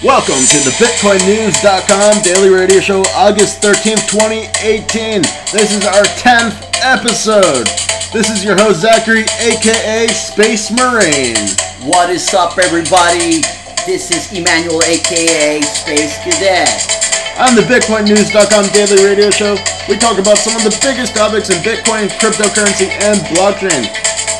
Welcome to the BitcoinNews.com daily radio show, August 13th, 2018. This is our 10th episode. This is your host, Zachary, aka Space Marine. What is up, everybody? This is Emmanuel, aka Space Cadet. On the BitcoinNews.com daily radio show, we talk about some of the biggest topics in Bitcoin, cryptocurrency, and blockchain.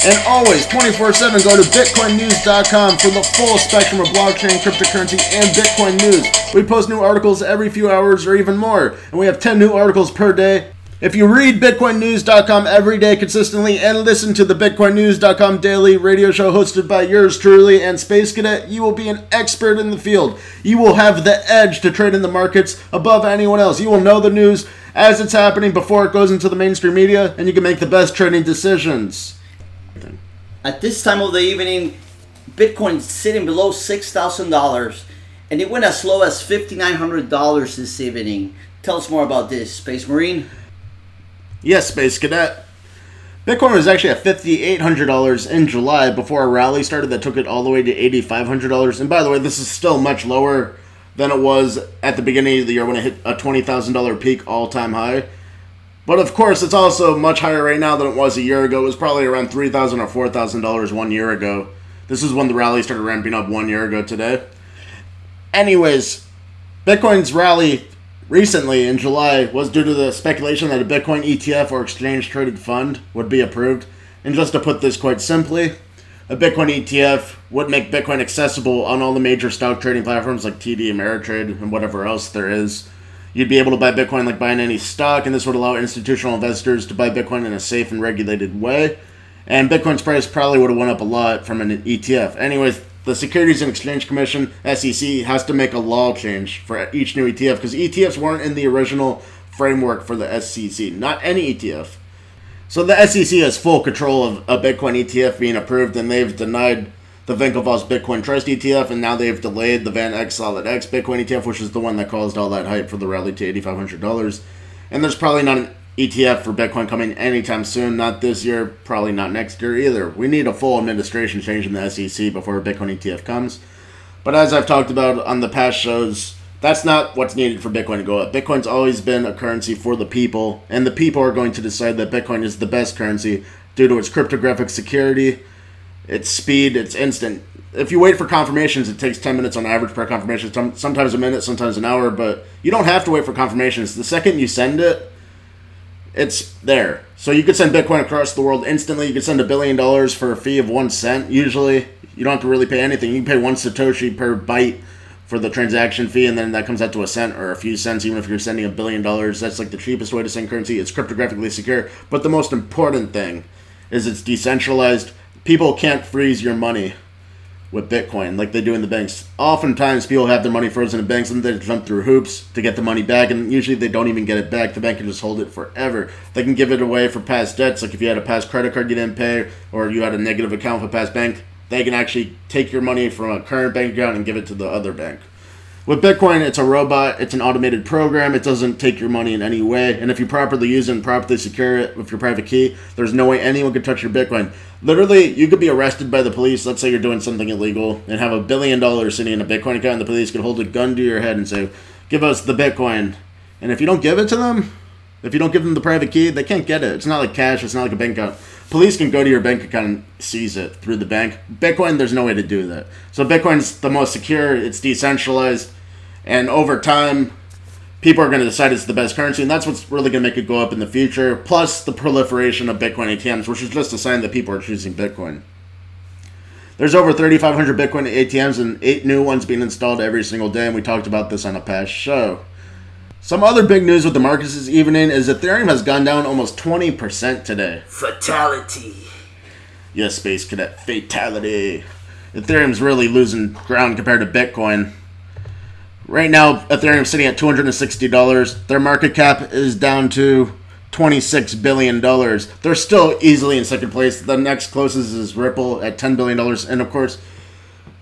And always, 24 7, go to BitcoinNews.com for the full spectrum of blockchain, cryptocurrency, and Bitcoin news. We post new articles every few hours or even more, and we have 10 new articles per day. If you read BitcoinNews.com every day consistently and listen to the BitcoinNews.com daily radio show hosted by yours truly and Space Cadet, you will be an expert in the field. You will have the edge to trade in the markets above anyone else. You will know the news as it's happening before it goes into the mainstream media, and you can make the best trading decisions. At this time of the evening, Bitcoin is sitting below $6,000 and it went as low as $5,900 this evening. Tell us more about this, Space Marine. Yes, Space Cadet. Bitcoin was actually at $5,800 in July before a rally started that took it all the way to $8,500. And by the way, this is still much lower than it was at the beginning of the year when it hit a $20,000 peak all time high. But of course, it's also much higher right now than it was a year ago. It was probably around 3,000 or $4,000 one year ago. This is when the rally started ramping up one year ago today. Anyways, Bitcoin's rally recently in July was due to the speculation that a Bitcoin ETF or exchange traded fund would be approved. And just to put this quite simply, a Bitcoin ETF would make Bitcoin accessible on all the major stock trading platforms like TD, Ameritrade, and whatever else there is. You'd be able to buy Bitcoin like buying any stock, and this would allow institutional investors to buy Bitcoin in a safe and regulated way. And Bitcoin's price probably would have went up a lot from an ETF. Anyways, the Securities and Exchange Commission (SEC) has to make a law change for each new ETF because ETFs weren't in the original framework for the SEC. Not any ETF. So the SEC has full control of a Bitcoin ETF being approved, and they've denied the Winklevoss Bitcoin Trust ETF, and now they've delayed the VanEck SolidX Bitcoin ETF, which is the one that caused all that hype for the rally to $8,500. And there's probably not an ETF for Bitcoin coming anytime soon, not this year, probably not next year either. We need a full administration change in the SEC before a Bitcoin ETF comes. But as I've talked about on the past shows, that's not what's needed for Bitcoin to go up. Bitcoin's always been a currency for the people, and the people are going to decide that Bitcoin is the best currency due to its cryptographic security, its speed, it's instant. If you wait for confirmations, it takes 10 minutes on average per confirmation, sometimes a minute, sometimes an hour, but you don't have to wait for confirmations. The second you send it, it's there. So you could send Bitcoin across the world instantly. You could send a billion dollars for a fee of one cent. Usually, you don't have to really pay anything. You can pay one Satoshi per byte for the transaction fee, and then that comes out to a cent or a few cents, even if you're sending a billion dollars. That's like the cheapest way to send currency. It's cryptographically secure. But the most important thing is it's decentralized. People can't freeze your money with Bitcoin like they do in the banks. Oftentimes, people have their money frozen in banks and they jump through hoops to get the money back, and usually they don't even get it back. The bank can just hold it forever. They can give it away for past debts, like if you had a past credit card you didn't pay, or you had a negative account with a past bank, they can actually take your money from a current bank account and give it to the other bank. With Bitcoin, it's a robot, it's an automated program, it doesn't take your money in any way, and if you properly use it and properly secure it with your private key, there's no way anyone could touch your Bitcoin. Literally, you could be arrested by the police, let's say you're doing something illegal, and have a billion dollars sitting in a Bitcoin account, and the police could hold a gun to your head and say, Give us the Bitcoin. And if you don't give it to them, if you don't give them the private key, they can't get it. It's not like cash, it's not like a bank account police can go to your bank account and seize it through the bank. Bitcoin, there's no way to do that. So Bitcoin's the most secure. It's decentralized, and over time, people are going to decide it's the best currency, and that's what's really going to make it go up in the future. Plus the proliferation of Bitcoin ATMs, which is just a sign that people are choosing Bitcoin. There's over 3,500 Bitcoin ATMs and eight new ones being installed every single day, and we talked about this on a past show. Some other big news with the markets this evening is Ethereum has gone down almost 20% today. Fatality. Yes, Space Cadet, fatality. Ethereum's really losing ground compared to Bitcoin. Right now, Ethereum's sitting at $260. Their market cap is down to $26 billion. They're still easily in second place. The next closest is Ripple at $10 billion. And of course,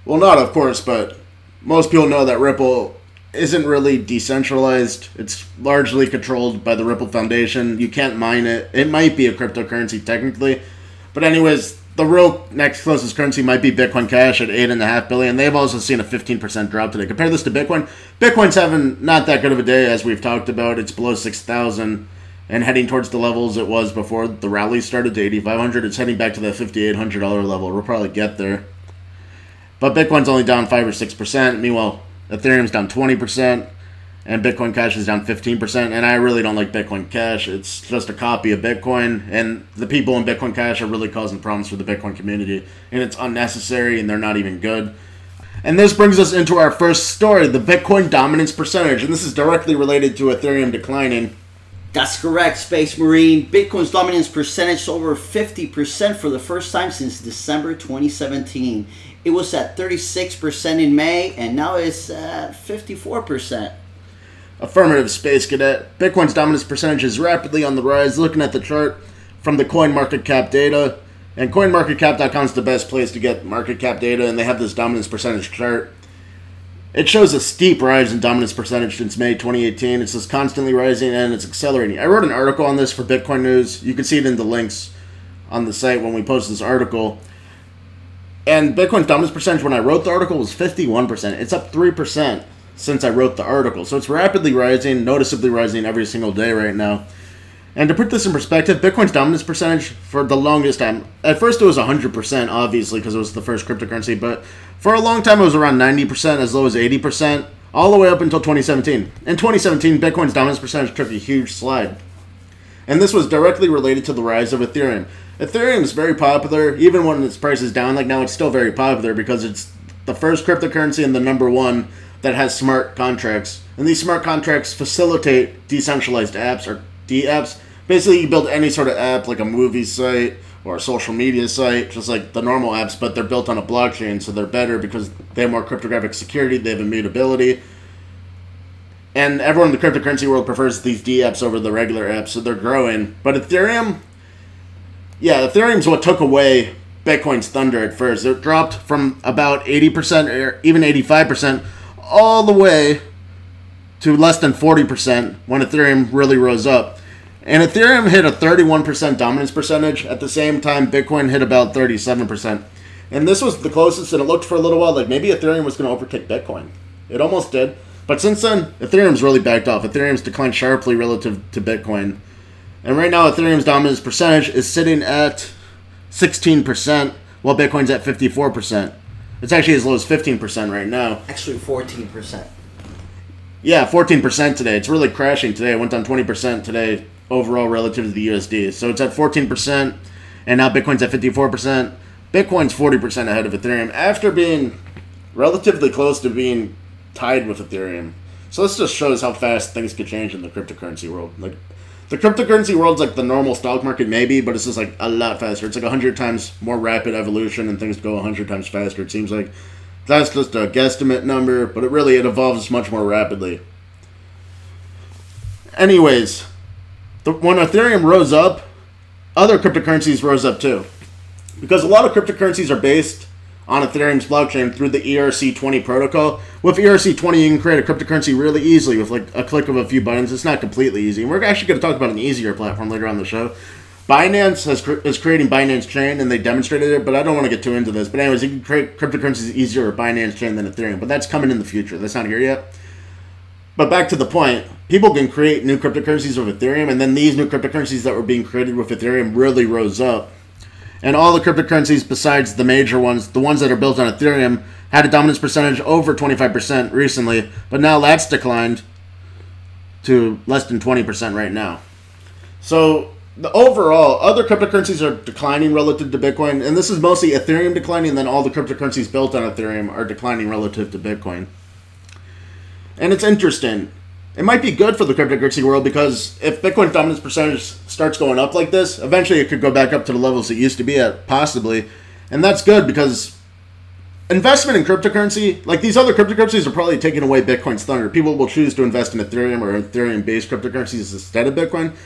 well, not of course, but most people know that Ripple isn't really decentralized. It's largely controlled by the Ripple Foundation. You can't mine it. It might be a cryptocurrency technically, but anyways, the real next closest currency might be Bitcoin Cash at eight and a half billion. They've also seen a fifteen percent drop today. Compare this to Bitcoin. Bitcoin's having not that good of a day as we've talked about. It's below six thousand and heading towards the levels it was before the rally started to eighty five hundred. It's heading back to that fifty eight hundred dollar level. We'll probably get there. But Bitcoin's only down five or six percent. Meanwhile, Ethereum's down twenty percent and Bitcoin Cash is down 15%. And I really don't like Bitcoin Cash. It's just a copy of Bitcoin, and the people in Bitcoin Cash are really causing problems for the Bitcoin community, and it's unnecessary, and they're not even good. And this brings us into our first story the Bitcoin dominance percentage, and this is directly related to Ethereum declining. That's correct, Space Marine. Bitcoin's dominance percentage is over 50% for the first time since December 2017. It was at 36% in May, and now it's at 54%. Affirmative Space Cadet. Bitcoin's dominance percentage is rapidly on the rise. Looking at the chart from the coin market cap data, and coinmarketcap.com is the best place to get market cap data, and they have this dominance percentage chart. It shows a steep rise in dominance percentage since May 2018. It's just constantly rising and it's accelerating. I wrote an article on this for Bitcoin News. You can see it in the links on the site when we post this article. And Bitcoin's dominance percentage when I wrote the article was 51%. It's up 3% since I wrote the article. So it's rapidly rising, noticeably rising every single day right now. And to put this in perspective, Bitcoin's dominance percentage for the longest time, at first it was 100%, obviously, because it was the first cryptocurrency, but for a long time it was around 90%, as low as 80%, all the way up until 2017. In 2017, Bitcoin's dominance percentage took a huge slide. And this was directly related to the rise of Ethereum. Ethereum is very popular, even when its price is down, like now it's still very popular because it's the first cryptocurrency and the number one that has smart contracts. And these smart contracts facilitate decentralized apps or D apps. Basically, you build any sort of app like a movie site or a social media site, just like the normal apps, but they're built on a blockchain, so they're better because they have more cryptographic security, they have immutability. And everyone in the cryptocurrency world prefers these D apps over the regular apps, so they're growing. But Ethereum, yeah, Ethereum's what took away Bitcoin's thunder at first. It dropped from about 80% or even 85% all the way to less than 40% when Ethereum really rose up. And Ethereum hit a 31% dominance percentage. At the same time, Bitcoin hit about 37%. And this was the closest, and it looked for a little while like maybe Ethereum was going to overtake Bitcoin. It almost did. But since then, Ethereum's really backed off. Ethereum's declined sharply relative to Bitcoin. And right now, Ethereum's dominance percentage is sitting at 16%, while Bitcoin's at 54%. It's actually as low as 15% right now. Actually, 14%. Yeah, 14% today. It's really crashing today. It went down 20% today overall relative to the USD. So it's at 14%, and now Bitcoin's at 54%. Bitcoin's 40% ahead of Ethereum after being relatively close to being tied with Ethereum. So this just shows how fast things could change in the cryptocurrency world. Like the cryptocurrency world's like the normal stock market, maybe, but it's just like a lot faster. It's like hundred times more rapid evolution, and things go hundred times faster. It seems like that's just a guesstimate number, but it really it evolves much more rapidly. Anyways, the, when Ethereum rose up, other cryptocurrencies rose up too, because a lot of cryptocurrencies are based on Ethereum's blockchain through the ERC20 protocol. With ERC20, you can create a cryptocurrency really easily with like a click of a few buttons. It's not completely easy. And we're actually going to talk about an easier platform later on the show. Binance has, is creating Binance Chain, and they demonstrated it, but I don't want to get too into this. But anyways, you can create cryptocurrencies easier with Binance Chain than Ethereum, but that's coming in the future. That's not here yet. But back to the point, people can create new cryptocurrencies with Ethereum, and then these new cryptocurrencies that were being created with Ethereum really rose up and all the cryptocurrencies besides the major ones, the ones that are built on Ethereum, had a dominance percentage over 25% recently, but now that's declined to less than 20% right now. So the overall, other cryptocurrencies are declining relative to Bitcoin, and this is mostly Ethereum declining, and then all the cryptocurrencies built on Ethereum are declining relative to Bitcoin. And it's interesting it might be good for the cryptocurrency world because if Bitcoin dominance percentage starts going up like this, eventually it could go back up to the levels it used to be at, possibly. And that's good because investment in cryptocurrency, like these other cryptocurrencies, are probably taking away Bitcoin's thunder. People will choose to invest in Ethereum or Ethereum based cryptocurrencies instead of Bitcoin.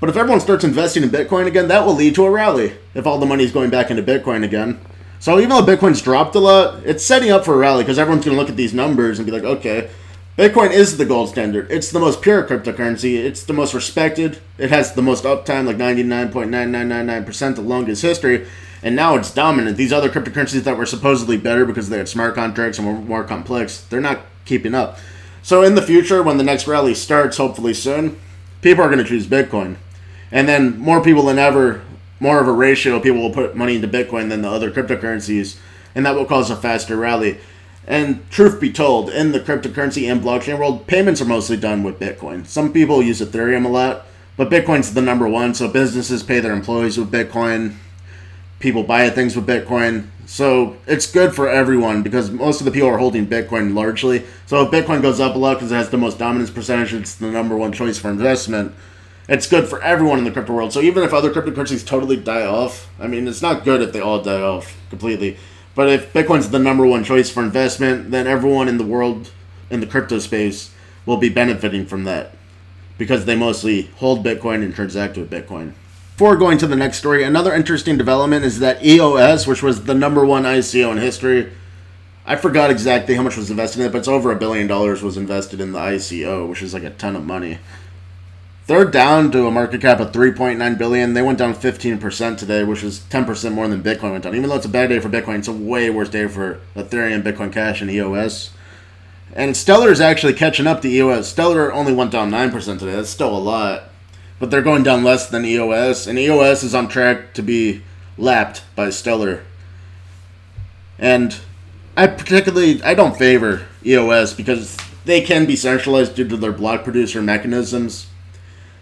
But if everyone starts investing in Bitcoin again, that will lead to a rally if all the money is going back into Bitcoin again. So even though Bitcoin's dropped a lot, it's setting up for a rally because everyone's going to look at these numbers and be like, okay, Bitcoin is the gold standard. It's the most pure cryptocurrency. It's the most respected. It has the most uptime, like 99.9999%, the longest history. And now it's dominant. These other cryptocurrencies that were supposedly better because they had smart contracts and were more complex, they're not keeping up. So in the future, when the next rally starts, hopefully soon, people are going to choose Bitcoin. And then more people than ever, more of a ratio, people will put money into Bitcoin than the other cryptocurrencies. And that will cause a faster rally. And truth be told, in the cryptocurrency and blockchain world, payments are mostly done with Bitcoin. Some people use Ethereum a lot, but Bitcoin's the number one. So businesses pay their employees with Bitcoin. People buy things with Bitcoin. So it's good for everyone because most of the people are holding Bitcoin largely. So if Bitcoin goes up a lot because it has the most dominance percentage, it's the number one choice for investment. It's good for everyone in the crypto world. So even if other cryptocurrencies totally die off, I mean, it's not good if they all die off completely. But if Bitcoin's the number one choice for investment, then everyone in the world in the crypto space will be benefiting from that because they mostly hold Bitcoin and transact with Bitcoin. Before going to the next story, another interesting development is that EOS, which was the number one ICO in history, I forgot exactly how much was invested in it, but it's over a billion dollars was invested in the ICO, which is like a ton of money. They're down to a market cap of 3.9 billion. They went down 15% today, which is 10% more than Bitcoin went down. Even though it's a bad day for Bitcoin, it's a way worse day for Ethereum, Bitcoin Cash, and EOS. And Stellar is actually catching up to EOS. Stellar only went down 9% today. That's still a lot. But they're going down less than EOS, and EOS is on track to be lapped by Stellar. And I particularly I don't favor EOS because they can be centralized due to their block producer mechanisms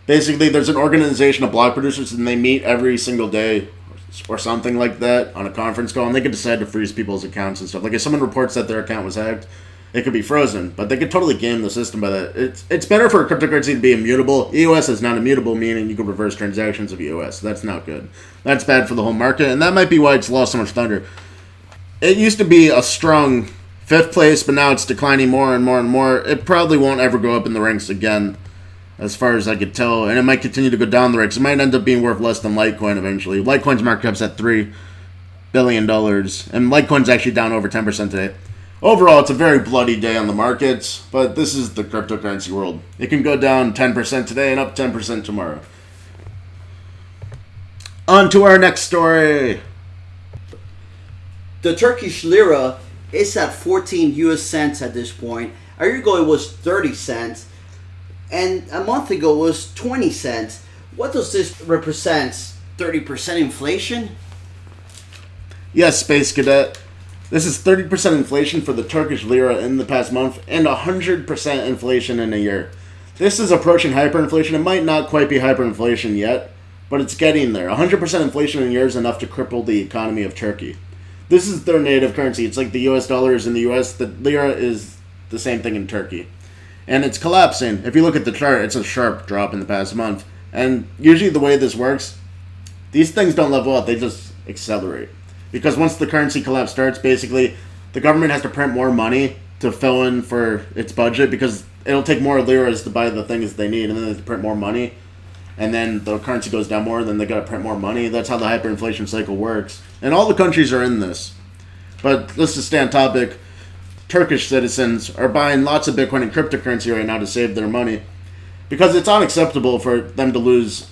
basically there's an organization of block producers and they meet every single day or something like that on a conference call and they can decide to freeze people's accounts and stuff. Like if someone reports that their account was hacked it could be frozen but they could totally game the system by that. It's it's better for a cryptocurrency to be immutable. Eos is not immutable meaning you can reverse transactions of eos that's not good. That's bad for the whole market and that might be why it's lost so much thunder. It used to be a strong fifth place but now it's declining more and more and more. It probably won't ever go up in the ranks again as far as I could tell, and it might continue to go down the ranks. It might end up being worth less than Litecoin eventually. Litecoin's market cap's at three billion dollars, and Litecoin's actually down over ten percent today. Overall, it's a very bloody day on the markets, but this is the cryptocurrency world. It can go down ten percent today and up ten percent tomorrow. On to our next story. The Turkish lira is at 14 US cents at this point. It was 30 cents and a month ago was 20 cents. What does this represent? 30% inflation? Yes, Space Cadet. This is 30% inflation for the Turkish lira in the past month and 100% inflation in a year. This is approaching hyperinflation. It might not quite be hyperinflation yet, but it's getting there. 100% inflation in a year is enough to cripple the economy of Turkey. This is their native currency. It's like the US dollar is in the US, the lira is the same thing in Turkey and it's collapsing. If you look at the chart, it's a sharp drop in the past month. And usually, the way this works, these things don't level out, they just accelerate. Because once the currency collapse starts, basically, the government has to print more money to fill in for its budget because it'll take more liras to buy the things they need, and then they print more money. And then the currency goes down more, then they gotta print more money. That's how the hyperinflation cycle works. And all the countries are in this. But let's just stay on topic. Turkish citizens are buying lots of Bitcoin and cryptocurrency right now to save their money because it's unacceptable for them to lose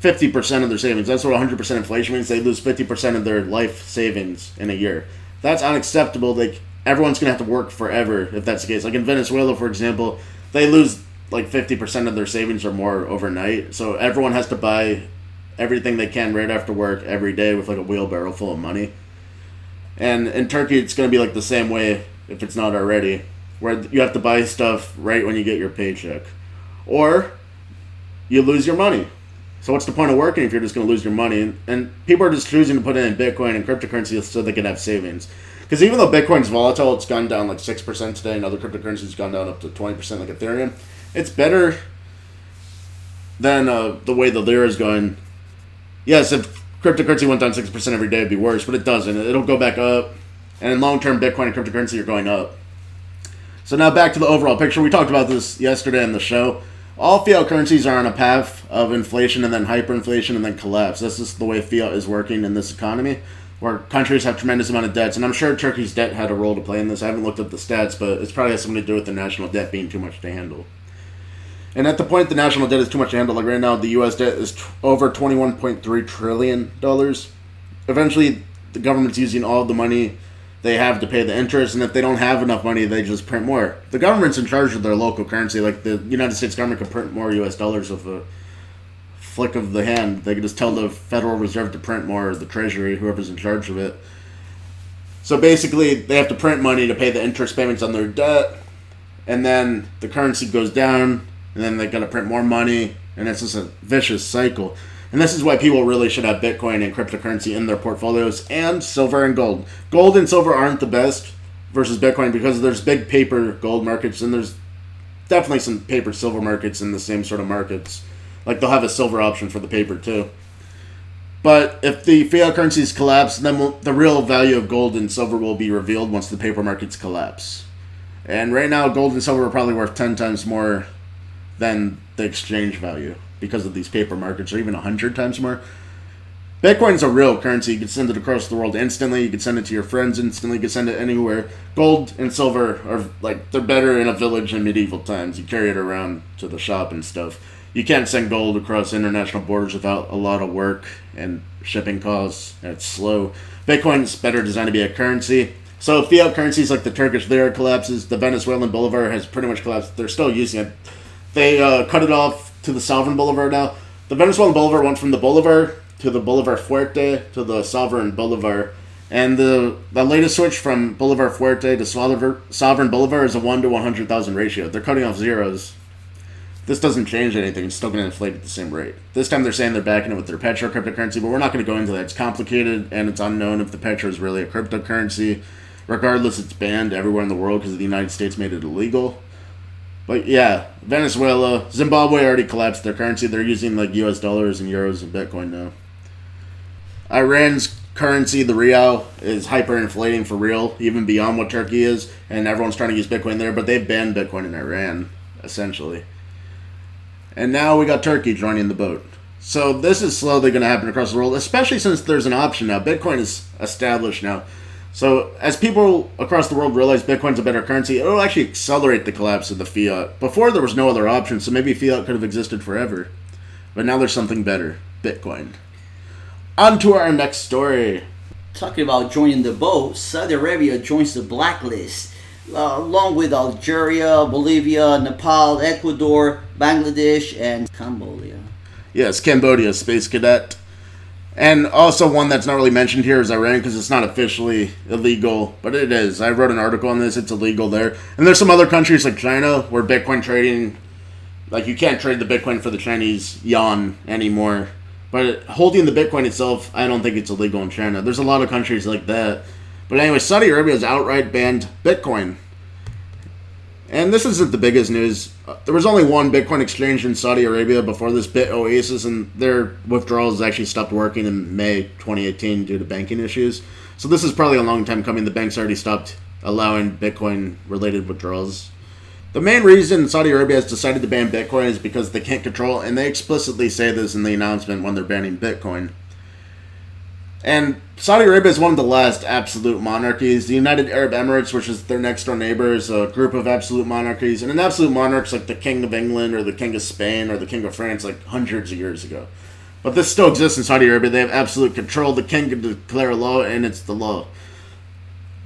50% of their savings. That's what 100% inflation means. They lose 50% of their life savings in a year. That's unacceptable. Like everyone's going to have to work forever if that's the case. Like in Venezuela, for example, they lose like 50% of their savings or more overnight. So everyone has to buy everything they can right after work every day with like a wheelbarrow full of money. And in Turkey, it's going to be like the same way if it's not already, where you have to buy stuff right when you get your paycheck, or you lose your money. So what's the point of working if you're just going to lose your money? And people are just choosing to put in Bitcoin and cryptocurrency so they can have savings. Because even though Bitcoin's volatile, it's gone down like six percent today, and other cryptocurrencies gone down up to twenty percent, like Ethereum. It's better than uh, the way the lira is going. Yes, if cryptocurrency went down six percent every day, it'd be worse, but it doesn't. It'll go back up and in long term, Bitcoin and cryptocurrency are going up. So now back to the overall picture. We talked about this yesterday in the show. All fiat currencies are on a path of inflation and then hyperinflation and then collapse. This is the way fiat is working in this economy, where countries have tremendous amount of debts. And I'm sure Turkey's debt had a role to play in this. I haven't looked up the stats, but it's probably has something to do with the national debt being too much to handle. And at the point the national debt is too much to handle, like right now, the U.S. debt is t- over 21.3 trillion dollars eventually the government's using all the money they have to pay the interest, and if they don't have enough money, they just print more. The government's in charge of their local currency. Like the United States government could print more U.S. dollars with a flick of the hand. They could just tell the Federal Reserve to print more, or the Treasury, whoever's in charge of it. So basically, they have to print money to pay the interest payments on their debt, and then the currency goes down, and then they got to print more money, and it's just a vicious cycle. And this is why people really should have Bitcoin and cryptocurrency in their portfolios and silver and gold. Gold and silver aren't the best versus Bitcoin because there's big paper gold markets and there's definitely some paper silver markets in the same sort of markets. Like they'll have a silver option for the paper too. But if the fiat currencies collapse, then we'll, the real value of gold and silver will be revealed once the paper markets collapse. And right now, gold and silver are probably worth 10 times more than the exchange value because of these paper markets, or even 100 times more. Bitcoin's a real currency. You can send it across the world instantly. You can send it to your friends instantly. You can send it anywhere. Gold and silver are like they're better in a village in medieval times. You carry it around to the shop and stuff. You can't send gold across international borders without a lot of work and shipping costs. And it's slow. Bitcoin's better designed to be a currency. So fiat currencies like the Turkish lira collapses, the Venezuelan bolivar has pretty much collapsed. They're still using it. They uh, cut it off to the Sovereign Bolivar now. The Venezuelan Bolivar went from the Bolivar to the Bolivar Fuerte to the Sovereign Bolivar. And the, the latest switch from Bolivar Fuerte to Sovereign Bolivar is a 1 to 100,000 ratio. They're cutting off zeros. This doesn't change anything. It's still going to inflate at the same rate. This time they're saying they're backing it with their Petro cryptocurrency, but we're not going to go into that. It's complicated and it's unknown if the Petro is really a cryptocurrency. Regardless, it's banned everywhere in the world because the United States made it illegal. But yeah, Venezuela, Zimbabwe already collapsed their currency. They're using like U.S. dollars and euros and Bitcoin now. Iran's currency, the rial, is hyperinflating for real, even beyond what Turkey is, and everyone's trying to use Bitcoin there. But they've banned Bitcoin in Iran, essentially. And now we got Turkey joining the boat. So this is slowly going to happen across the world, especially since there's an option now. Bitcoin is established now. So, as people across the world realize Bitcoin's a better currency, it'll actually accelerate the collapse of the fiat. Before, there was no other option, so maybe fiat could have existed forever. But now there's something better Bitcoin. On to our next story. Talking about joining the boat, Saudi Arabia joins the blacklist, uh, along with Algeria, Bolivia, Nepal, Ecuador, Bangladesh, and Cambodia. Yes, Cambodia, Space Cadet. And also one that's not really mentioned here is Iran because it's not officially illegal, but it is. I wrote an article on this. It's illegal there. And there's some other countries like China where Bitcoin trading, like you can't trade the Bitcoin for the Chinese yuan anymore. But holding the Bitcoin itself, I don't think it's illegal in China. There's a lot of countries like that. But anyway, Saudi Arabia has outright banned Bitcoin. And this isn't the biggest news. Uh, there was only one Bitcoin exchange in Saudi Arabia before this BitOasis, and their withdrawals actually stopped working in May 2018 due to banking issues. So this is probably a long time coming. The banks already stopped allowing Bitcoin related withdrawals. The main reason Saudi Arabia has decided to ban Bitcoin is because they can't control, and they explicitly say this in the announcement when they're banning Bitcoin. And Saudi Arabia is one of the last absolute monarchies. The United Arab Emirates, which is their next door neighbor, is a group of absolute monarchies. And an absolute monarch is like the King of England or the King of Spain or the King of France, like hundreds of years ago. But this still exists in Saudi Arabia. They have absolute control. The king can declare a law, and it's the law.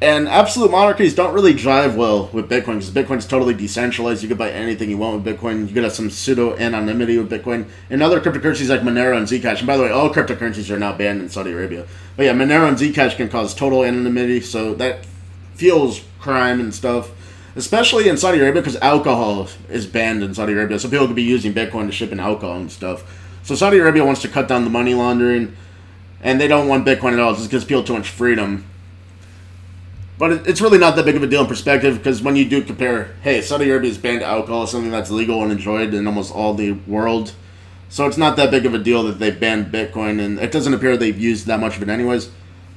And absolute monarchies don't really drive well with Bitcoin because Bitcoin's totally decentralized. You can buy anything you want with Bitcoin. You could have some pseudo anonymity with Bitcoin. And other cryptocurrencies like Monero and Zcash. And by the way, all cryptocurrencies are now banned in Saudi Arabia. But yeah, Monero and Zcash can cause total anonymity. So that fuels crime and stuff. Especially in Saudi Arabia because alcohol is banned in Saudi Arabia. So people could be using Bitcoin to ship in alcohol and stuff. So Saudi Arabia wants to cut down the money laundering. And they don't want Bitcoin at all. It just gives people too much freedom. But it's really not that big of a deal in perspective because when you do compare, hey, Saudi Arabia's banned alcohol, something that's legal and enjoyed in almost all the world. So it's not that big of a deal that they banned Bitcoin, and it doesn't appear they've used that much of it anyways.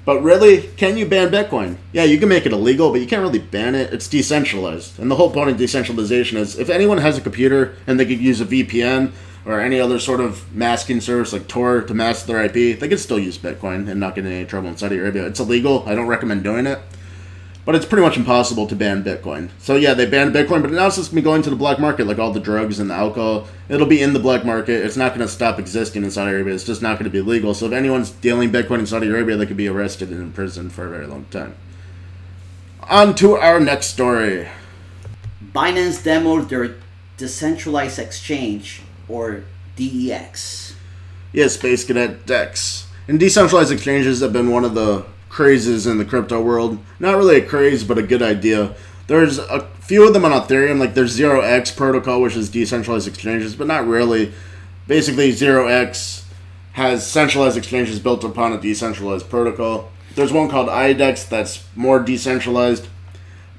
But really, can you ban Bitcoin? Yeah, you can make it illegal, but you can't really ban it. It's decentralized. And the whole point of decentralization is if anyone has a computer and they could use a VPN or any other sort of masking service like Tor to mask their IP, they could still use Bitcoin and not get in any trouble in Saudi Arabia. It's illegal. I don't recommend doing it. But it's pretty much impossible to ban Bitcoin. So yeah, they banned Bitcoin, but now it's just gonna be going to the black market, like all the drugs and the alcohol. It'll be in the black market. It's not gonna stop existing in Saudi Arabia. It's just not gonna be legal. So if anyone's dealing Bitcoin in Saudi Arabia, they could be arrested and imprisoned for a very long time. On to our next story. Binance demoed their decentralized exchange, or DEX. Yes, Space Cadet DEX. And decentralized exchanges have been one of the crazes in the crypto world. Not really a craze, but a good idea. There's a few of them on Ethereum, like there's 0x protocol, which is decentralized exchanges, but not really. Basically, 0x has centralized exchanges built upon a decentralized protocol. There's one called IDEX that's more decentralized.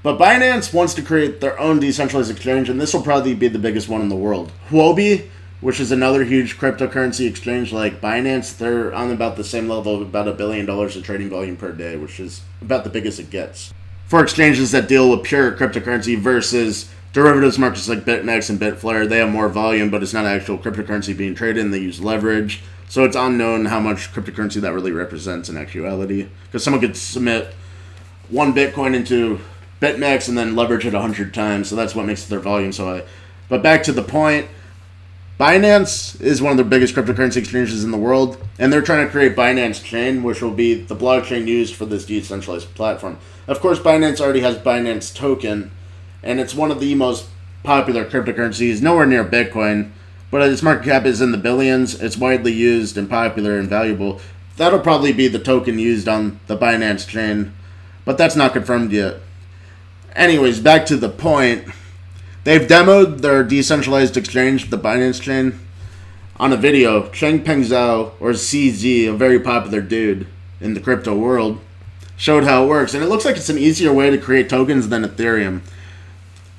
But Binance wants to create their own decentralized exchange, and this will probably be the biggest one in the world. Huobi, which is another huge cryptocurrency exchange like Binance, they're on about the same level of about a billion dollars of trading volume per day, which is about the biggest it gets. For exchanges that deal with pure cryptocurrency versus derivatives markets like BitMEX and bitFlyer, they have more volume, but it's not actual cryptocurrency being traded, and they use leverage. So it's unknown how much cryptocurrency that really represents in actuality. Because someone could submit one Bitcoin into BitMEX and then leverage it 100 times, so that's what makes their volume so high. But back to the point Binance is one of the biggest cryptocurrency exchanges in the world, and they're trying to create Binance Chain, which will be the blockchain used for this decentralized platform. Of course, Binance already has Binance Token, and it's one of the most popular cryptocurrencies, nowhere near Bitcoin, but its market cap is in the billions. It's widely used and popular and valuable. That'll probably be the token used on the Binance Chain, but that's not confirmed yet. Anyways, back to the point. They've demoed their decentralized exchange, the Binance Chain, on a video. Changpeng Zhao, or CZ, a very popular dude in the crypto world, showed how it works. And it looks like it's an easier way to create tokens than Ethereum.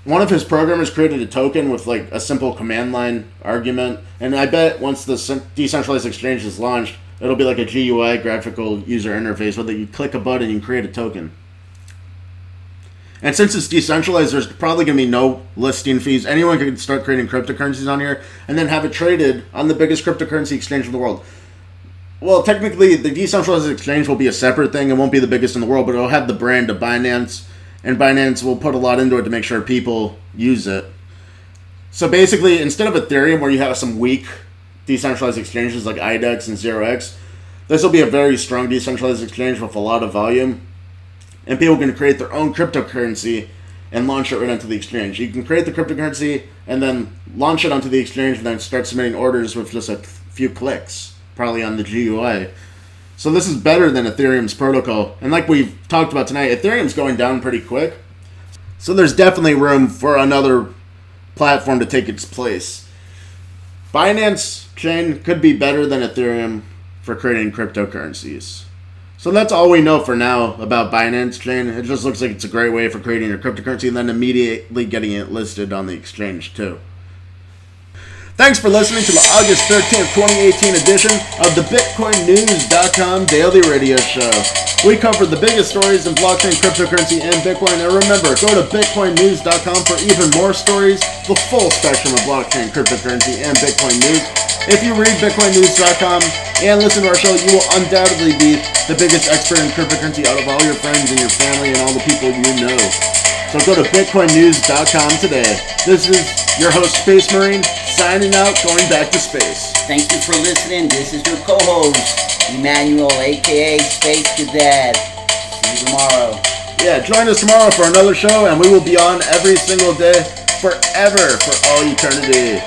One of his programmers created a token with like a simple command line argument, and I bet once the decentralized exchange is launched, it'll be like a GUI graphical user interface where you click a button and create a token. And since it's decentralized, there's probably going to be no listing fees. Anyone can start creating cryptocurrencies on here and then have it traded on the biggest cryptocurrency exchange in the world. Well, technically, the decentralized exchange will be a separate thing. It won't be the biggest in the world, but it'll have the brand of Binance, and Binance will put a lot into it to make sure people use it. So basically, instead of Ethereum, where you have some weak decentralized exchanges like IDEX and 0x, this will be a very strong decentralized exchange with a lot of volume and people can create their own cryptocurrency and launch it right onto the exchange. You can create the cryptocurrency and then launch it onto the exchange and then start submitting orders with just a few clicks, probably on the GUI. So this is better than Ethereum's protocol. And like we've talked about tonight, Ethereum's going down pretty quick. So there's definitely room for another platform to take its place. Binance chain could be better than Ethereum for creating cryptocurrencies. So that's all we know for now about Binance Chain. It just looks like it's a great way for creating your cryptocurrency and then immediately getting it listed on the exchange too. Thanks for listening to the August 13th, 2018 edition of the BitcoinNews.com Daily Radio Show. We cover the biggest stories in blockchain, cryptocurrency, and Bitcoin. And remember, go to BitcoinNews.com for even more stories, the full spectrum of blockchain, cryptocurrency, and Bitcoin news. If you read BitcoinNews.com and listen to our show, you will undoubtedly be the biggest expert in cryptocurrency out of all your friends and your family and all the people you know. So go to BitcoinNews.com today. This is your host, Space Marine, signing out, going back to space. Thank you for listening. This is your co-host, Emmanuel, aka Space Cadet. See you tomorrow. Yeah, join us tomorrow for another show, and we will be on every single day forever for all eternity.